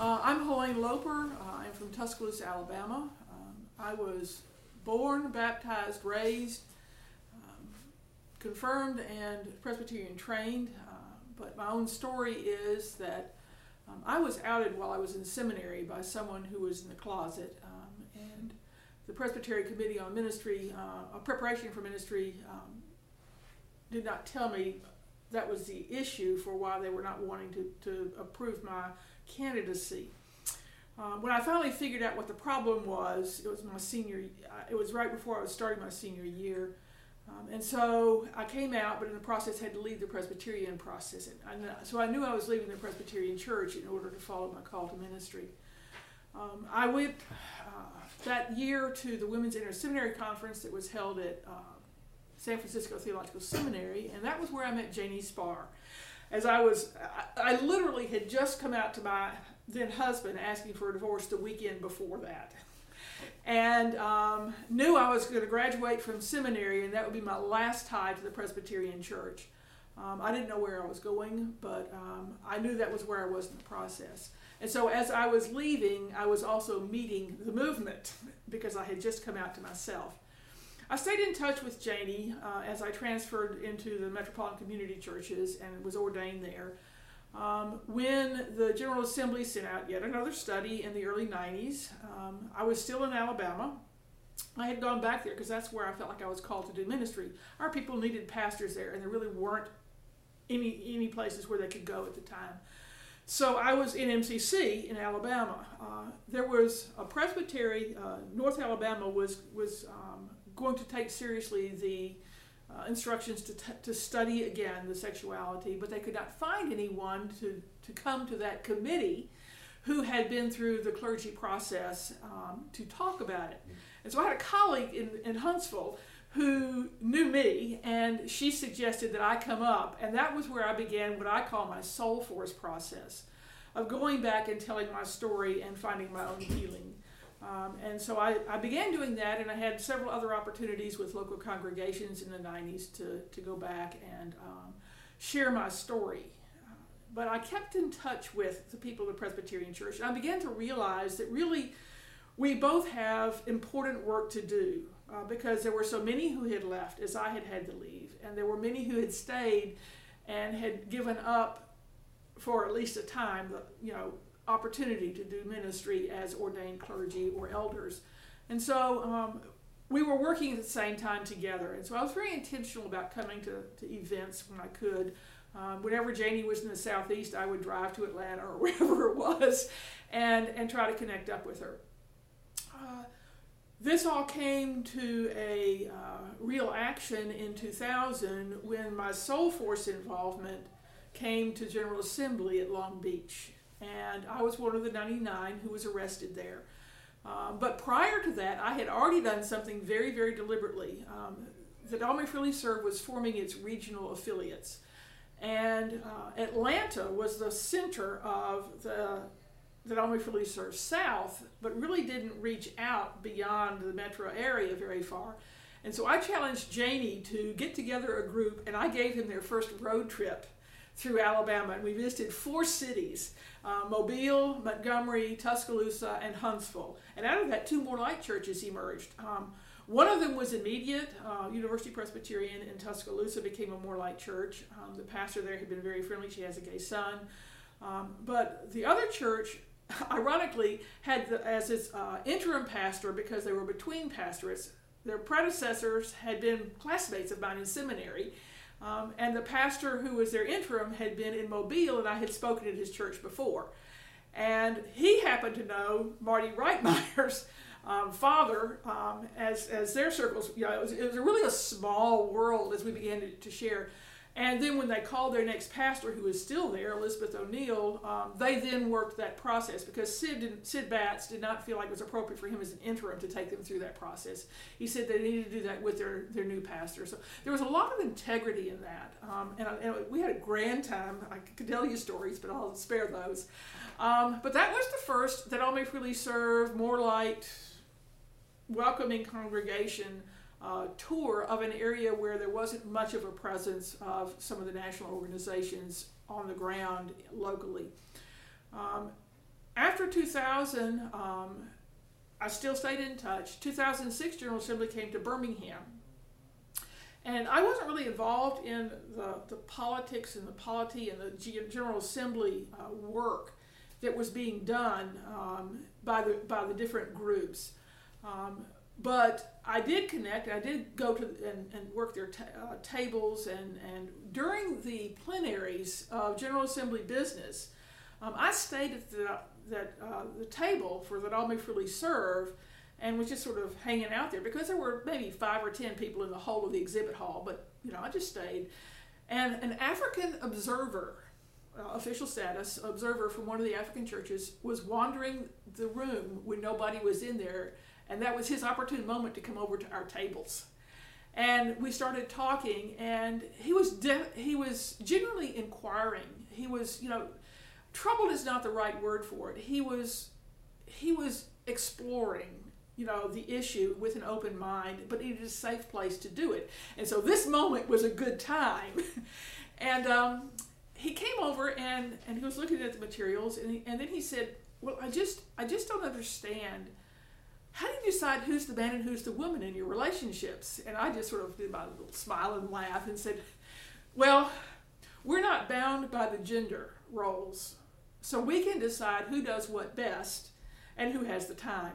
Uh, I'm Helene Loper. Uh, I'm from Tuscaloosa, Alabama. Um, I was born, baptized, raised, um, confirmed, and Presbyterian trained. Uh, but my own story is that um, I was outed while I was in seminary by someone who was in the closet. Um, and the Presbyterian Committee on Ministry, uh, a preparation for ministry, um, did not tell me that was the issue for why they were not wanting to, to approve my candidacy. Um, when I finally figured out what the problem was, it was my senior. Uh, it was right before I was starting my senior year, um, and so I came out, but in the process had to leave the Presbyterian process. And I, so I knew I was leaving the Presbyterian Church in order to follow my call to ministry. Um, I went uh, that year to the Women's Interseminary Conference that was held at uh, San Francisco Theological Seminary, and that was where I met Janie Spahr as I was, I, I literally had just come out to my then husband asking for a divorce the weekend before that. And um, knew I was going to graduate from seminary, and that would be my last tie to the Presbyterian Church. Um, I didn't know where I was going, but um, I knew that was where I was in the process. And so as I was leaving, I was also meeting the movement because I had just come out to myself. I stayed in touch with Janie uh, as I transferred into the Metropolitan Community Churches and was ordained there. Um, when the General Assembly sent out yet another study in the early 90s, um, I was still in Alabama. I had gone back there because that's where I felt like I was called to do ministry. Our people needed pastors there, and there really weren't any, any places where they could go at the time. So I was in MCC in Alabama. Uh, there was a presbytery. Uh, North Alabama was was um, going to take seriously the uh, instructions to, t- to study again the sexuality, but they could not find anyone to, to come to that committee who had been through the clergy process um, to talk about it. And so I had a colleague in, in Huntsville who knew me, and she suggested that I come up, and that was where I began what I call my soul force process of going back and telling my story and finding my own healing. Um, and so I, I began doing that, and I had several other opportunities with local congregations in the 90s to, to go back and um, share my story. But I kept in touch with the people of the Presbyterian Church, and I began to realize that really we both have important work to do uh, because there were so many who had left as I had had to leave, and there were many who had stayed and had given up for at least a time, you know, opportunity to do ministry as ordained clergy or elders. And so um, we were working at the same time together. And so I was very intentional about coming to, to events when I could. Um, whenever Janie was in the southeast, I would drive to Atlanta or wherever it was and, and try to connect up with her. Uh, this all came to a uh, real action in 2000 when my Soul Force involvement came to General Assembly at Long Beach and I was one of the 99 who was arrested there. Um, but prior to that, I had already done something very, very deliberately. Um, that All May Freely Serve was forming its regional affiliates. And uh, Atlanta was the center of the that All May Freely Serve South, but really didn't reach out beyond the metro area very far. And so I challenged Janie to get together a group, and I gave him their first road trip through Alabama. And we visited four cities uh, Mobile, Montgomery, Tuscaloosa, and Huntsville. And out of that, two more light churches emerged. Um, one of them was immediate. Uh, University Presbyterian in Tuscaloosa became a more light church. Um, the pastor there had been very friendly. She has a gay son. Um, but the other church, ironically, had the, as its uh, interim pastor because they were between pastorates. Their predecessors had been classmates of mine in seminary, um, and the pastor who was their interim had been in Mobile, and I had spoken at his church before. And he happened to know Marty Reitmeyer's um, father um, as, as their circles. You know, it was, it was really a small world as we began to, to share. And then when they called their next pastor, who was still there, Elizabeth O'Neill, um, they then worked that process because Sid, Sid Batts did not feel like it was appropriate for him as an interim to take them through that process. He said they needed to do that with their, their new pastor. So there was a lot of integrity in that. Um, and, and, we had a grand time. I could tell you stories, but I'll spare those. Um, but that was the first that All May Freely Serve, more light, welcoming congregation uh, tour of an area where there wasn't much of a presence of some of the national organizations on the ground locally. Um, after 2000, um, I still stayed in touch. 2006 General Assembly came to Birmingham. And I wasn't really involved in the, the politics and the polity and the General Assembly uh, work that was being done um, by, the, by the different groups. Um, but I did connect. I did go to and, and work their uh, tables. And, and during the plenaries of General Assembly business, um, I stayed at the, that, uh, the table for that all freely serve and was just sort of hanging out there because there were maybe five or ten people in the whole of the exhibit hall. But, you know, I just stayed. And an African observer, uh, official status observer from one of the African churches, was wandering the room when nobody was in there and that was his opportune moment to come over to our tables. And we started talking, and he was de- he was genuinely inquiring. He was, you know, troubled is not the right word for it. He was he was exploring, you know, the issue with an open mind, but needed a safe place to do it. And so this moment was a good time. and um, he came over and and he was looking at the materials, and he, and then he said, "Well, I just I just don't understand." How do you decide who's the man and who's the woman in your relationships? And I just sort of did my little smile and laugh and said, well, we're not bound by the gender roles. So we can decide who does what best and who has the time.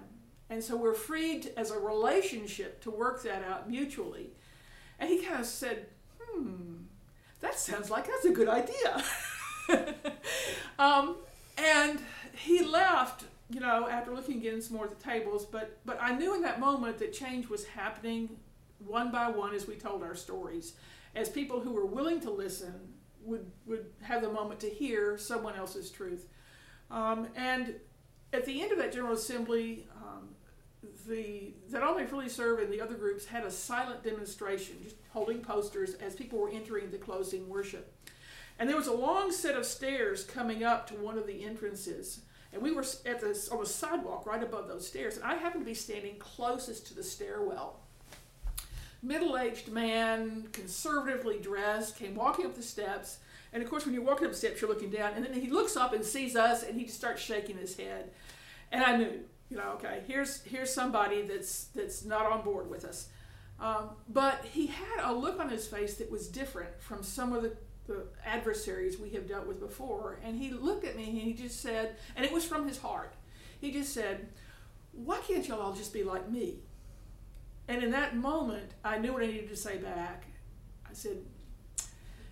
And so we're free to, as a relationship to work that out mutually. And he kind of said, hmm, that sounds like that's a good idea. um, and he left you know, after looking again some more at the tables, but but I knew in that moment that change was happening one by one as we told our stories, as people who were willing to listen would would have the moment to hear someone else's truth, um, and at the end of that General Assembly, um, the may freely serve and the other groups had a silent demonstration, just holding posters as people were entering the closing worship, and there was a long set of stairs coming up to one of the entrances. And we were at the, on the sidewalk right above those stairs, and I happened to be standing closest to the stairwell. Middle aged man, conservatively dressed, came walking up the steps. And of course, when you're walking up the steps, you're looking down, and then he looks up and sees us, and he just starts shaking his head. And I knew, you know, okay, here's here's somebody that's that's not on board with us. Um, but he had a look on his face that was different from some of the the adversaries we have dealt with before. And he looked at me and he just said, and it was from his heart, he just said, Why can't y'all all just be like me? And in that moment, I knew what I needed to say back. I said,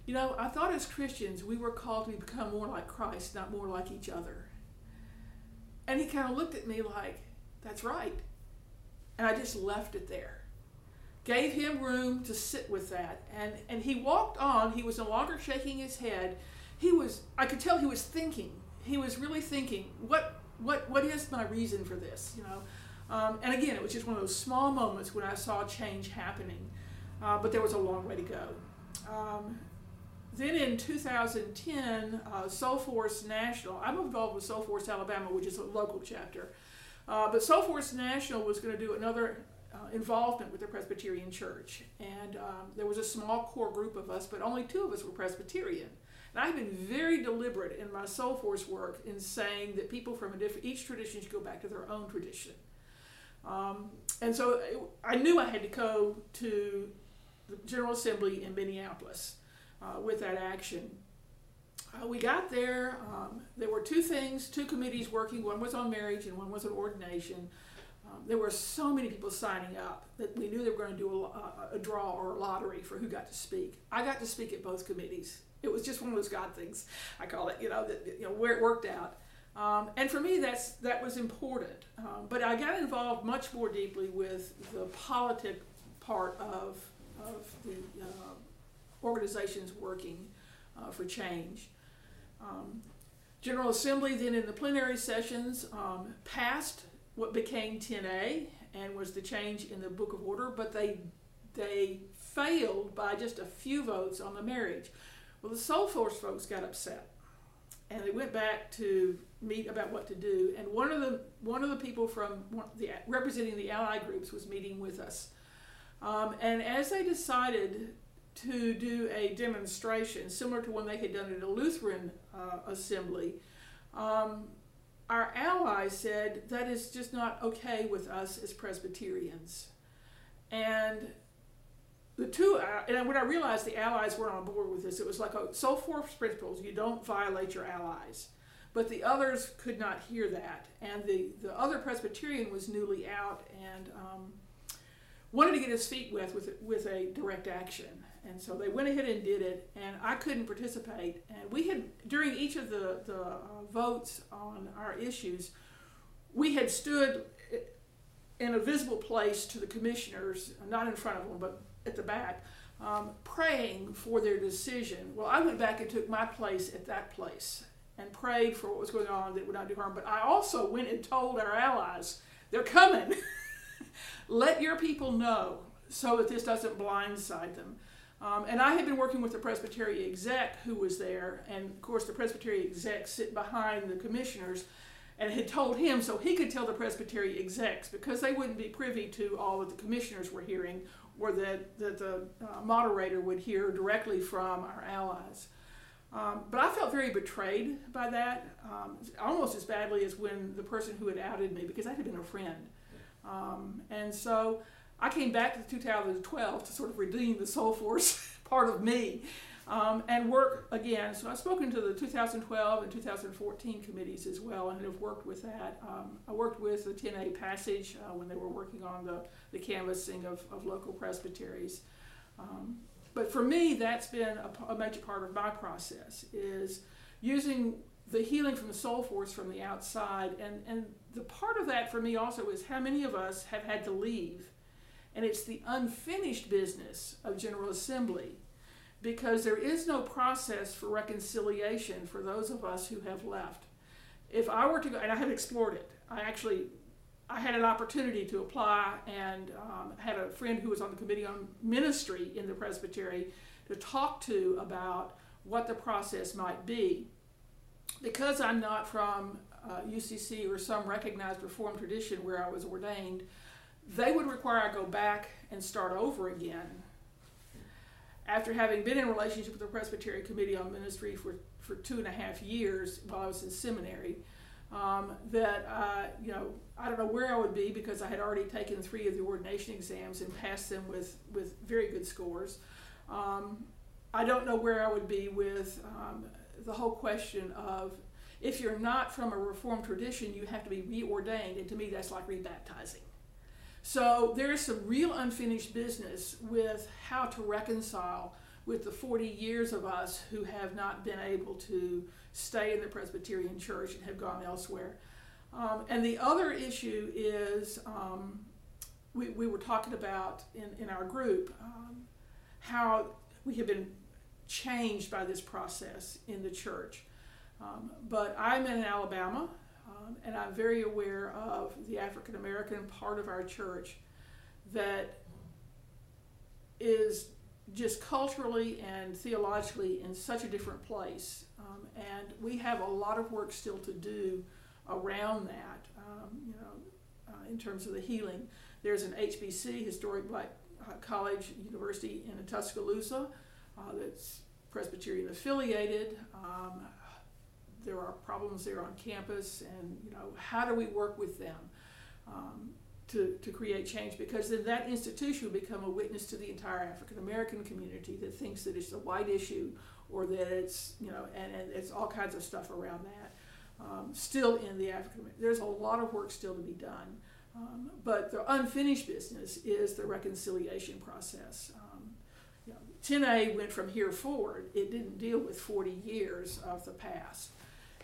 You know, I thought as Christians we were called to become more like Christ, not more like each other. And he kind of looked at me like, That's right. And I just left it there gave him room to sit with that. And, and he walked on. He was no longer shaking his head. He was, I could tell he was thinking. He was really thinking, what, what, what is my reason for this? You know? Um, and again, it was just one of those small moments when I saw change happening. Uh, but there was a long way to go. Um, then in 2010, uh, Soul Force National, I'm involved with Soul Force Alabama, which is a local chapter. Uh, but Soul Force National was going to do another uh, involvement with the Presbyterian Church. And um, there was a small core group of us, but only two of us were Presbyterian. And I've been very deliberate in my Soul Force work in saying that people from a different, each tradition should go back to their own tradition. Um, and so I knew I had to go to the General Assembly in Minneapolis uh, with that action. Uh, we got there. Um, there were two things, two committees working. One was on marriage and one was on ordination. There were so many people signing up that we knew they were going to do a, a, draw or a lottery for who got to speak. I got to speak at both committees. It was just one of those God things, I call it, you know, that, you know where it worked out. Um, and for me, that's that was important. Um, but I got involved much more deeply with the politic part of of the uh, organizations working uh, for change. Um, General Assembly then in the plenary sessions um, passed what became 10A and was the change in the Book of Order, but they they failed by just a few votes on the marriage. Well, the Soul Force folks got upset, and they went back to meet about what to do. And one of the one of the people from the representing the ally groups was meeting with us, um, and as they decided to do a demonstration similar to one they had done at a Lutheran uh, assembly. Um, our allies said that is just not okay with us as Presbyterians. And the two, uh, and when I realized the allies weren't on board with this, it was like a Soul Force principles. You don't violate your allies. But the others could not hear that. And the, the other Presbyterian was newly out and um, wanted to get his feet wet with, with a direct action. And so they went ahead and did it, and I couldn't participate. And we had, during each of the, the uh, votes on our issues, we had stood in a visible place to the commissioners, not in front of them, but at the back, um, praying for their decision. Well, I went back and took my place at that place and prayed for what was going on that would not do harm. But I also went and told our allies, they're coming. Let your people know so that this doesn't blindside them. Um, and I had been working with the Presbytery exec who was there, and of course, the Presbytery exec sit behind the commissioners and had told him so he could tell the Presbytery execs because they wouldn't be privy to all that the commissioners were hearing or that, that the uh, moderator would hear directly from our allies. Um, but I felt very betrayed by that, um, almost as badly as when the person who had outed me, because I had been a friend. Um, and so I came back to 2012 to sort of redeem the soul force part of me um, and work again. So I've spoken to the 2012 and 2014 committees as well and have worked with that. Um, I worked with the 10A Passage uh, when they were working on the, the canvassing of, of local presbyteries. Um, but for me, that's been a, a, major part of my process is using the healing from the soul force from the outside. And, and the part of that for me also is how many of us have had to leave. And it's the unfinished business of General Assembly because there is no process for reconciliation for those of us who have left. If I were to go, and I have explored it, I actually I had an opportunity to apply and um, had a friend who was on the committee on ministry in the presbytery to talk to about what the process might be. Because I'm not from uh, UCC or some recognized Reformed tradition where I was ordained, they would require I go back and start over again. After having been in relationship with the Presbytery Committee on Ministry for, for two and a half years while I was in seminary, um, that uh, you know I don't know where I would be because I had already taken three of the ordination exams and passed them with with very good scores. Um, I don't know where I would be with um, the whole question of if you're not from a Reformed tradition, you have to be reordained, and to me that's like rebaptizing. So there is some real unfinished business with how to reconcile with the 40 years of us who have not been able to stay in the Presbyterian Church and have gone elsewhere. Um, and the other issue is um, we, we were talking about in, in our group um, how we have been changed by this process in the church. Um, but I'm in Alabama, um, and I'm very aware of the African American part of our church that is just culturally and theologically in such a different place. Um, and we have a lot of work still to do around that, um, you know, uh, in terms of the healing. There's an HBC, Historic Black uh, College University in Tuscaloosa, uh, that's Presbyterian affiliated. Um, there are problems there on campus, and you know, how do we work with them? Um, to, to create change because then that institution will become a witness to the entire African American community that thinks that it's a white issue or that it's, you know, and, and it's all kinds of stuff around that. Um, still in the African there's a lot of work still to be done. Um, but the unfinished business is the reconciliation process. Um, you know, 10A went from here forward. It didn't deal with 40 years of the past.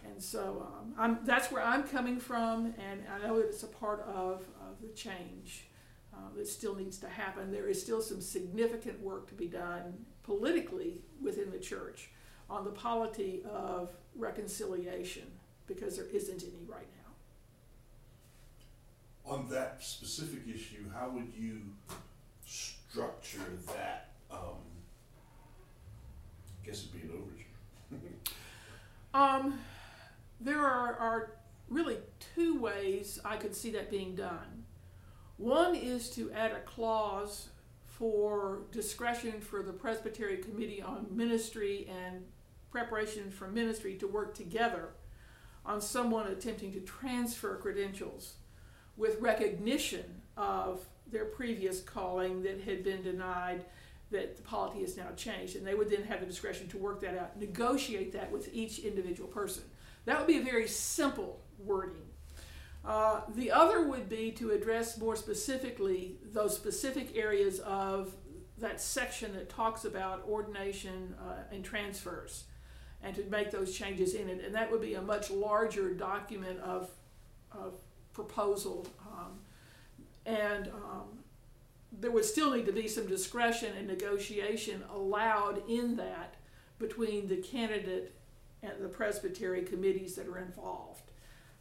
And so um, that's where I'm coming from, and I know that it's a part of, of the change uh, that still needs to happen. There is still some significant work to be done politically within the church on the polity of reconciliation because there isn't any right now. On that specific issue, how would you structure that? Um, I guess it'd be an overture. um, there are, are really two ways I could see that being done. One is to add a clause for discretion for the Presbytery Committee on Ministry and preparation for ministry to work together on someone attempting to transfer credentials with recognition of their previous calling that had been denied that the polity has now changed and they would then have the discretion to work that out negotiate that with each individual person that would be a very simple wording. Uh, the other would be to address more specifically those specific areas of that section that talks about ordination uh, and transfers and to make those changes in it. And that would be a much larger document of, of proposal um, and um, there would still need to be some discretion and negotiation allowed in that between the candidate and the presbytery committees that are involved.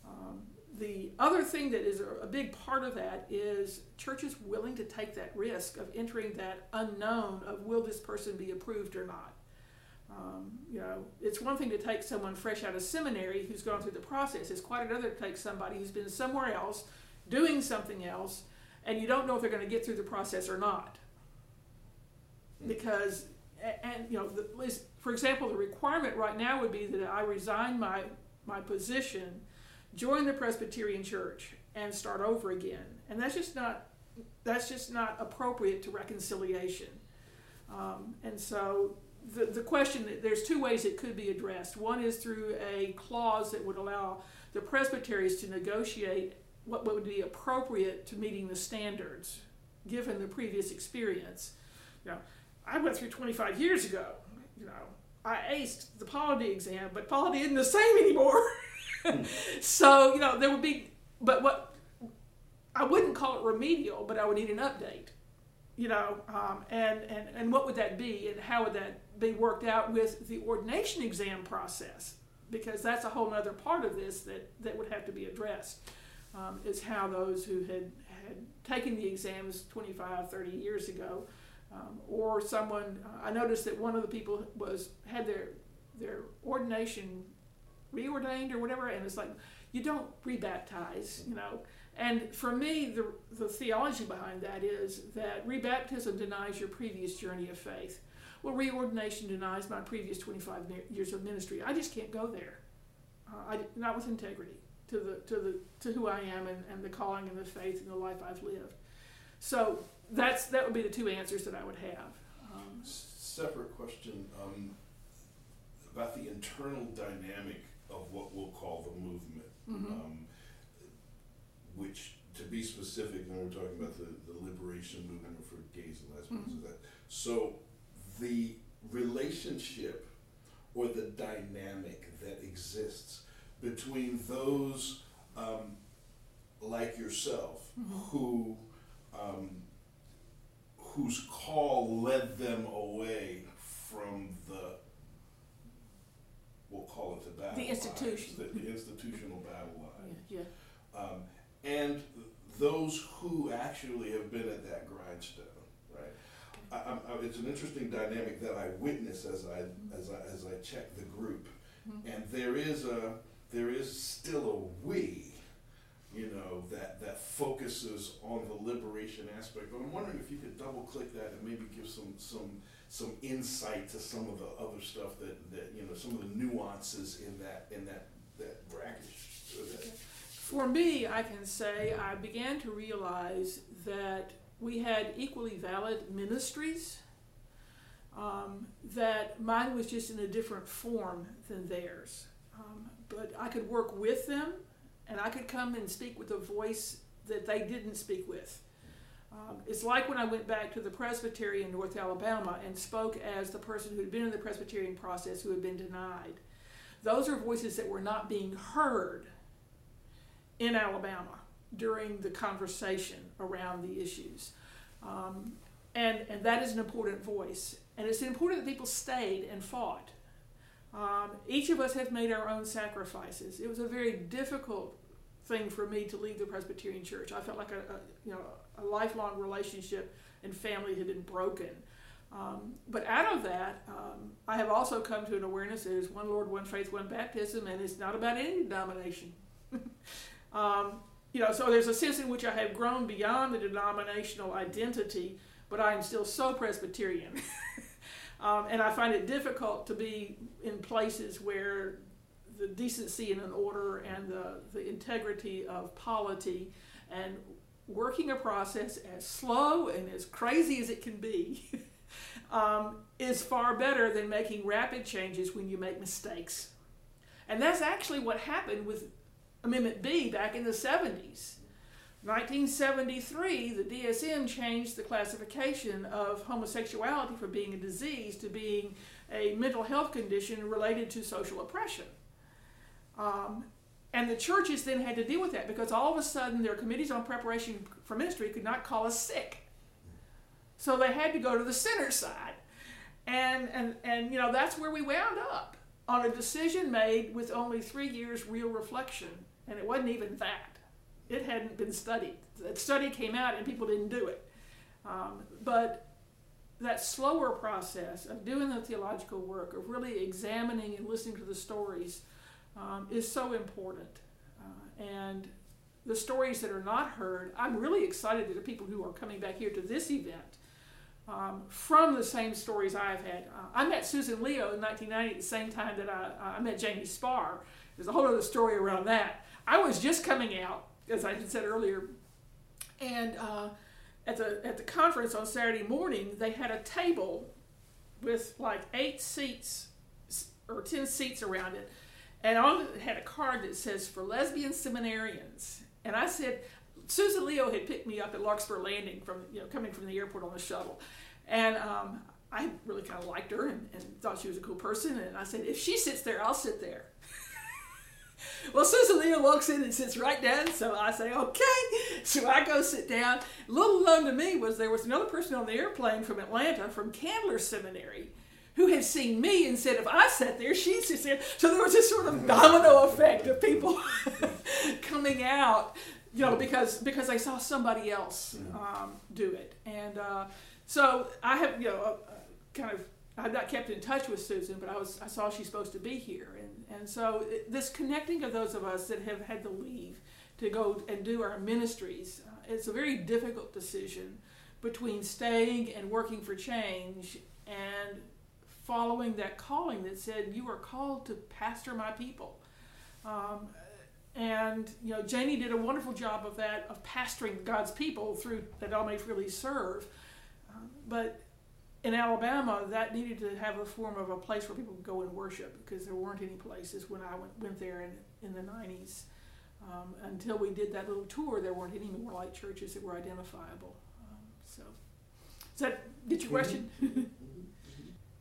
Um, the other thing that is a big part of that is churches willing to take that risk of entering that unknown of will this person be approved or not. Um, you know, it's one thing to take someone fresh out of seminary who's gone through the process. It's quite another to take somebody who's been somewhere else, doing something else, and you don't know if they're going to get through the process or not. Because, and you know, the, for example, the requirement right now would be that I resign my my position, join the Presbyterian Church, and start over again. And that's just not that's just not appropriate to reconciliation. Um, and so the, the question there's two ways it could be addressed. One is through a clause that would allow the presbyteries to negotiate what, would be appropriate to meeting the standards given the previous experience. Know, I went through 25 years ago. You know, I aced the polity exam, but polity isn't the same anymore. so you know, there would be, but what I wouldn't call it remedial, but I would need an update. You know, um, and and and what would that be, and how would that be worked out with the ordination exam process? Because that's a whole other part of this that that would have to be addressed um, is how those who had, had taken the exams 25, 30 years ago, um, or someone, I noticed that one of the people was had their their ordination reordained or whatever, and it's like you don't rebaptize, you know. And for me, the, the theology behind that is that rebaptism denies your previous journey of faith. Well, reordination denies my previous 25 years of ministry. I just can't go there, uh, I, not with integrity to the to the to who I am and, and the calling and the faith and the life I've lived. So that's that would be the two answers that I would have. Um, Separate question um, about the internal dynamic of what we'll call the movement, mm-hmm. um, which to be specific, when we're talking about the, the liberation movement for gays and lesbians, mm-hmm. that so the relationship or the dynamic that exists between those um, like yourself mm-hmm. who um, whose call led them away from the we'll call it the battle the institution. Lines, the, the, institutional battle line yeah, yeah. Um, and those who actually have been at that grindstone right? I, I, it's an interesting dynamic that I witness as I as I as I check the group. Mm-hmm. and there is a there is still a we, you know, that, that focuses on the liberation aspect. But I'm wondering if you could double click that and maybe give some, some, some insight to some of the other stuff that, that, you know, some of the nuances in that, in that, that bracket. For me, I can say I began to realize that we had equally valid ministries, um, that mine was just in a different form than theirs. Um, but I could work with them and I could come and speak with a voice that they didn't speak with. Um, it's like when I went back to the presbytery in North Alabama and spoke as the person who had been in the Presbyterian process who had been denied. Those are voices that were not being heard in Alabama during the conversation around the issues. Um, and, and that is an important voice. And it's important that people stayed and fought. Um, each of us has made our own sacrifices. It was a very difficult thing for me to leave the Presbyterian Church. I felt like a, a you know a lifelong relationship and family had been broken. Um, but out of that, um, I have also come to an awareness that there's one Lord, one faith, one baptism, and it's not about any denomination. um, you know, so there's a sense in which I have grown beyond the denominational identity, but I am still so Presbyterian. Um, and I find it difficult to be in places where the decency and an order and the, the integrity of polity and working a process as slow and as crazy as it can be um, is far better than making rapid changes when you make mistakes. And that's actually what happened with Amendment B back in the 70s. 1973, the DSM changed the classification of homosexuality from being a disease to being a mental health condition related to social oppression. Um, and the churches then had to deal with that because all of a sudden their committees on preparation for ministry could not call us sick. So they had to go to the center side. And, and, and you know, that's where we wound up on a decision made with only three years real reflection. And it wasn't even that. It hadn't been studied. That study came out and people didn't do it. Um, but that slower process of doing the theological work, of really examining and listening to the stories, um, is so important. Uh, and the stories that are not heard, I'm really excited that the people who are coming back here to this event um, from the same stories I've had. Uh, I met Susan Leo in 1990 at the same time that I, I met Janie Spahr. There's a whole other story around that. I was just coming out, as I said earlier, and uh, at the at the conference on Saturday morning, they had a table with like eight seats or ten seats around it, and on it had a card that says for lesbian seminarians. And I said, Susan Leo had picked me up at Larkspur Landing from you know coming from the airport on the shuttle, and um, I really kind of liked her and, and, thought she was a cool person. And I said, if she sits there, I'll sit there. Well, Susan Leo walks in and sits right down, so I say, okay. So I go sit down. Little known to me was there was another person on the airplane from Atlanta from Candler Seminary who had seen me and said, if I sat there, she sits there. So there was this sort of domino effect of people coming out, you know, because because they saw somebody else um, do it. And uh, so I have, you know, uh, kind of, I've not kept in touch with Susan, but I was I saw she's supposed to be here. And, so this connecting of those of us that have had to leave to go and do our ministries, uh, it's a very difficult decision between staying and working for change and following that calling that said, You are called to pastor my people. Um, and you know, Janie did a wonderful job of that, of pastoring God's people through that all may freely serve. Um, but in Alabama, that needed to have a form of a place where people could go and worship because there weren't any places when I went, went there in, in the 90s. Um, until we did that little tour, there weren't any more light churches that were identifiable. Um, so, does that get your question?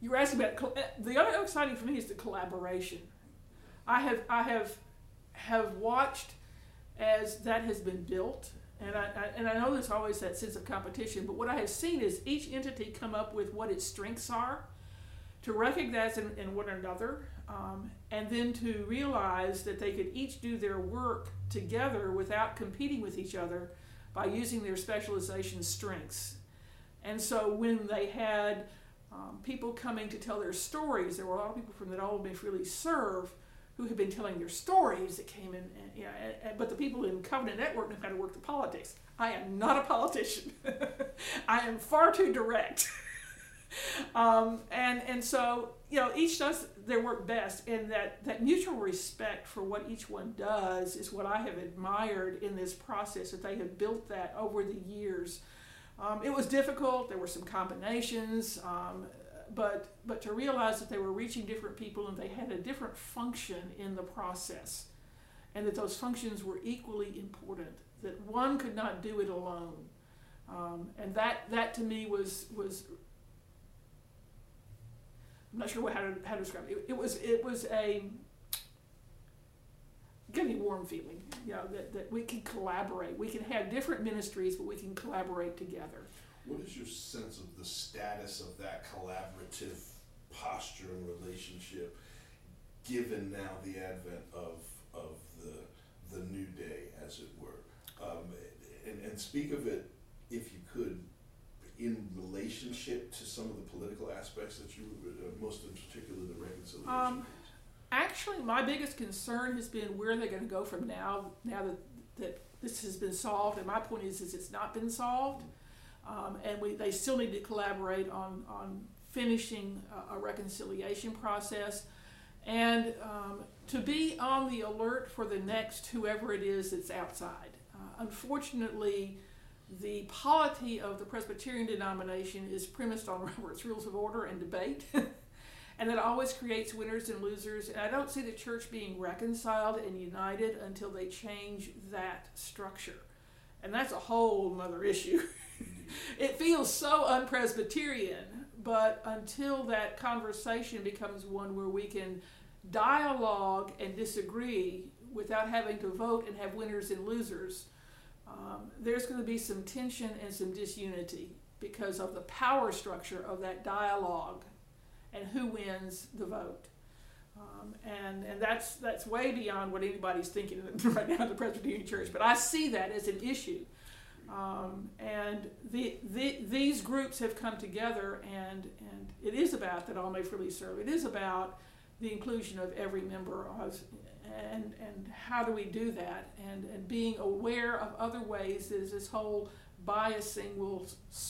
you were asking about the other exciting for me is the collaboration. I have I have have watched as that has been built, and I, I, and I know there's always that sense of competition. But what I have seen is each entity come up with what its strengths are, to recognize in, in one another, um, and then to realize that they could each do their work together without competing with each other by using their specialization strengths. And so when they had um, people coming to tell their stories. There were a lot of people from that all may freely serve who had been telling their stories that came in. And, you know, and, and, but the people in Covenant Network know how to work the politics. I am not a politician. I am far too direct. um, and and so you know each does their work best, and that that mutual respect for what each one does is what I have admired in this process. That they have built that over the years um, it was difficult. There were some combinations, um, but but to realize that they were reaching different people and they had a different function in the process, and that those functions were equally important. That one could not do it alone, um, and that that to me was was. I'm not sure what, how to how to describe it. It, it was it was a give me a warm feeling, you know, that, that we can collaborate. We can have different ministries, but we can collaborate together. What is your sense of the status of that collaborative posture and relationship, given now the advent of of the the new day, as it were? Um, and, and speak of it, if you could, in relationship to some of the political aspects that you, uh, most in particular, the reconciliation. Um, actually, my biggest concern has been where they're going to go from now. Now that that this has been solved, and my point is, is it's not been solved, um, and we they still need to collaborate on on finishing a, a reconciliation process. and um, to be on the alert for the next whoever it is that's outside. Uh, unfortunately, the polity of the Presbyterian denomination is premised on Robert's Rules of Order and debate. and that always creates winners and losers. And I don't see the church being reconciled and united until they change that structure. And that's a whole other issue. it feels so unpresbyterian, but until that conversation becomes one where we can dialogue and disagree without having to vote and have winners and losers, um, there's going to be some tension and some disunity because of the power structure of that dialogue and who wins the vote. Um, and and that's that's way beyond what anybody's thinking right now in the Presbyterian Church. But I see that as an issue, um, and the, the these groups have come together, and and it is about that all may freely serve. It is about the inclusion of every member of, and and how do we do that, and and being aware of other ways that this whole biasing will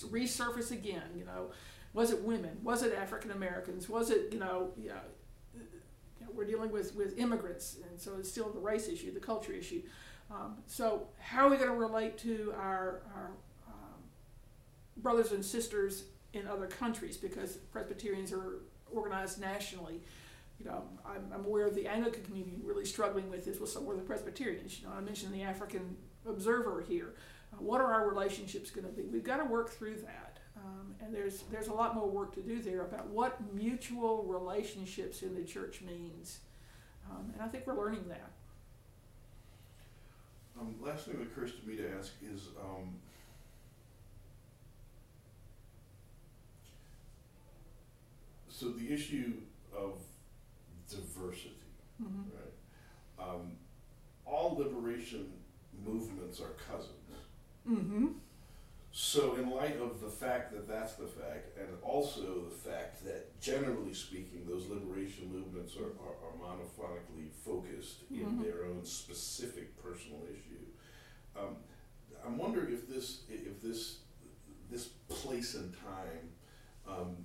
resurface again. You know was it women? Was it African Americans? Was it, you know, you know, we're dealing with, with immigrants, and so it's still the race issue, the culture issue. Um, so, how are we going to relate to our, our um, brothers and sisters in other countries? Because Presbyterians are organized nationally. You know, I'm, I'm aware of the Anglican community really struggling with this. Well, so were the Presbyterians. You know, I mentioned the African Observer here. Uh, what are our relationships going to be? We've got to work through that. And there's there's a lot more work to do there about what mutual relationships in the church means, um, and I think we're learning that. Um, last thing that occurs to me to ask is, um, so the issue of diversity, mm-hmm. right? Um, all liberation movements are cousins. Mm-hmm. So, in light of the fact that that's the fact, and also the fact that generally speaking, those liberation movements are, are, are monophonically focused mm-hmm. in their own specific personal issue, um, I'm wondering if this if this this place and time um,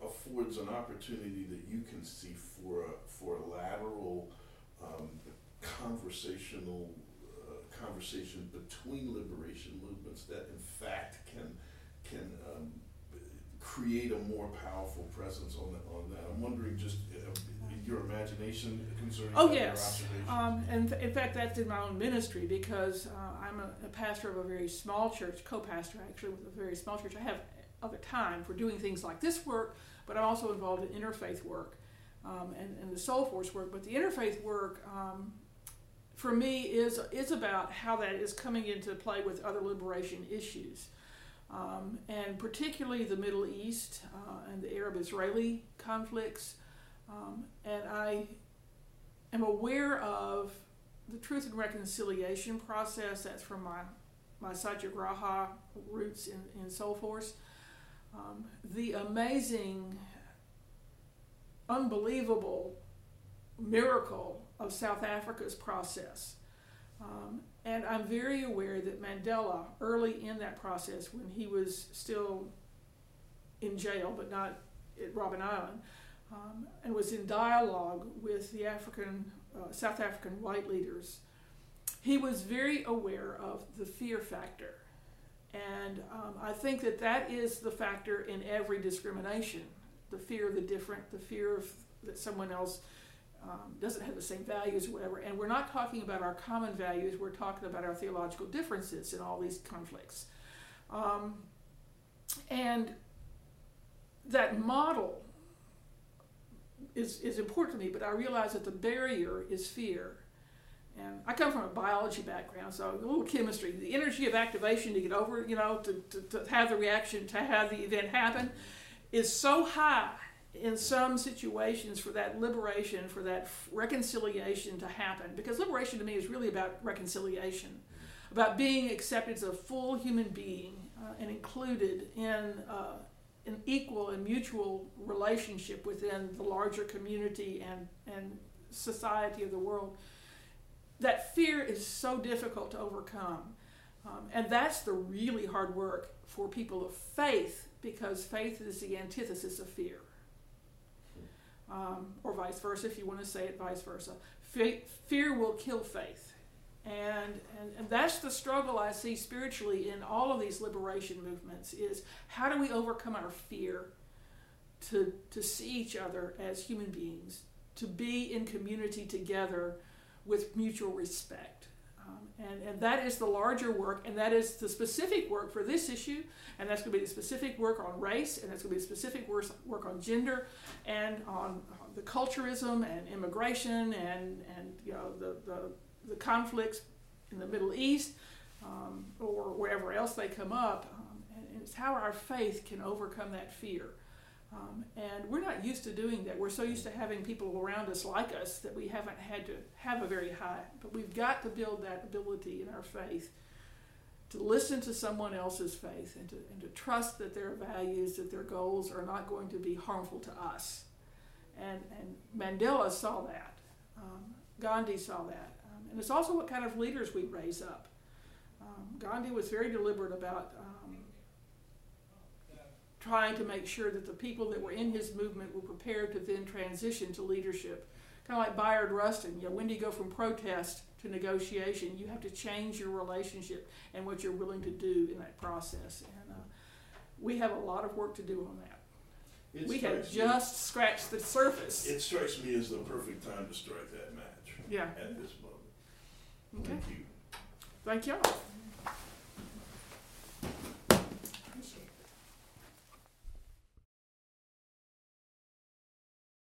affords an opportunity that you can see for a, for a lateral um, conversational conversation between liberation movements that in fact can can um, create a more powerful presence on that on that. I'm wondering just uh, your imagination concerning oh yes. um, and in fact that's in my own ministry because uh, I'm a, a, pastor of a very small church co-pastor actually with a very small church. I have other time for doing things like this work but I'm also involved in interfaith work um, and, and the soul force work. But the interfaith work um, for me is is about how that is coming into play with other liberation issues, um, and particularly the Middle East uh, and the Arab-Israeli conflicts. Um, and I am aware of the Truth and Reconciliation process. That's from my my Satyagraha roots in, in Soul Force. Um, the amazing, unbelievable miracle of South Africa's process. Um, and I'm very aware that Mandela, early in that process, when he was still in jail, but not at Robben Island, um, and was in dialogue with the African, uh, South African white leaders, he was very aware of the fear factor. And um, I think that that is the factor in every discrimination the fear of the different, the fear of that someone else um, doesn't have the same values or whatever. And we're not talking about our common values, we're talking about our theological differences in all these conflicts. Um, and that model is, is important to me, but I realize that the barrier is fear. And I come from a biology background, so a little chemistry. The energy of activation to get over, you know, to, to, to have the reaction, to have the event happen, is so high in some situations for that liberation, for that reconciliation to happen. Because liberation to me is really about reconciliation, about being accepted as a full human being uh, and included in uh, an equal and mutual relationship within the larger community and, and society of the world. That fear is so difficult to overcome. Um, and that's the really hard work for people of faith because faith is the antithesis of fear. Um, or vice versa, if you want to say it vice versa. Fe- fear will kill faith. And, and, and that's the struggle I see spiritually in all of these liberation movements is how do we overcome our fear to, to see each other as human beings, to be in community together with mutual respect. And, and that is the larger work, and that is the specific work for this issue, and that's going to be the specific work on race, and that's going to be the specific work, work on gender, and on the culturism and immigration, and, and you know the, the, the conflicts in the Middle East um, or wherever else they come up. Um, and it's how our faith can overcome that fear. Um, and we're not used to doing that. We're so used to having people around us like us that we haven't had to have a very high. But we've got to build that ability in our faith to listen to someone else's faith and to, and to trust that their values, that their goals are not going to be harmful to us. And, and Mandela saw that. Um, Gandhi saw that. Um, and it's also what kind of leaders we raise up. Um, Gandhi was very deliberate about um, trying to make sure that the people that were in his movement were prepared to then transition to leadership. Kind of like Bayard Rustin, you know, when do you go from protest to negotiation? You have to change your relationship and what you're willing to do in that process. And uh, we have a lot of work to do on that. It we have me- just scratched the surface. It strikes me as the perfect time to strike that match yeah. at this moment. Okay. Thank you. Thank y'all.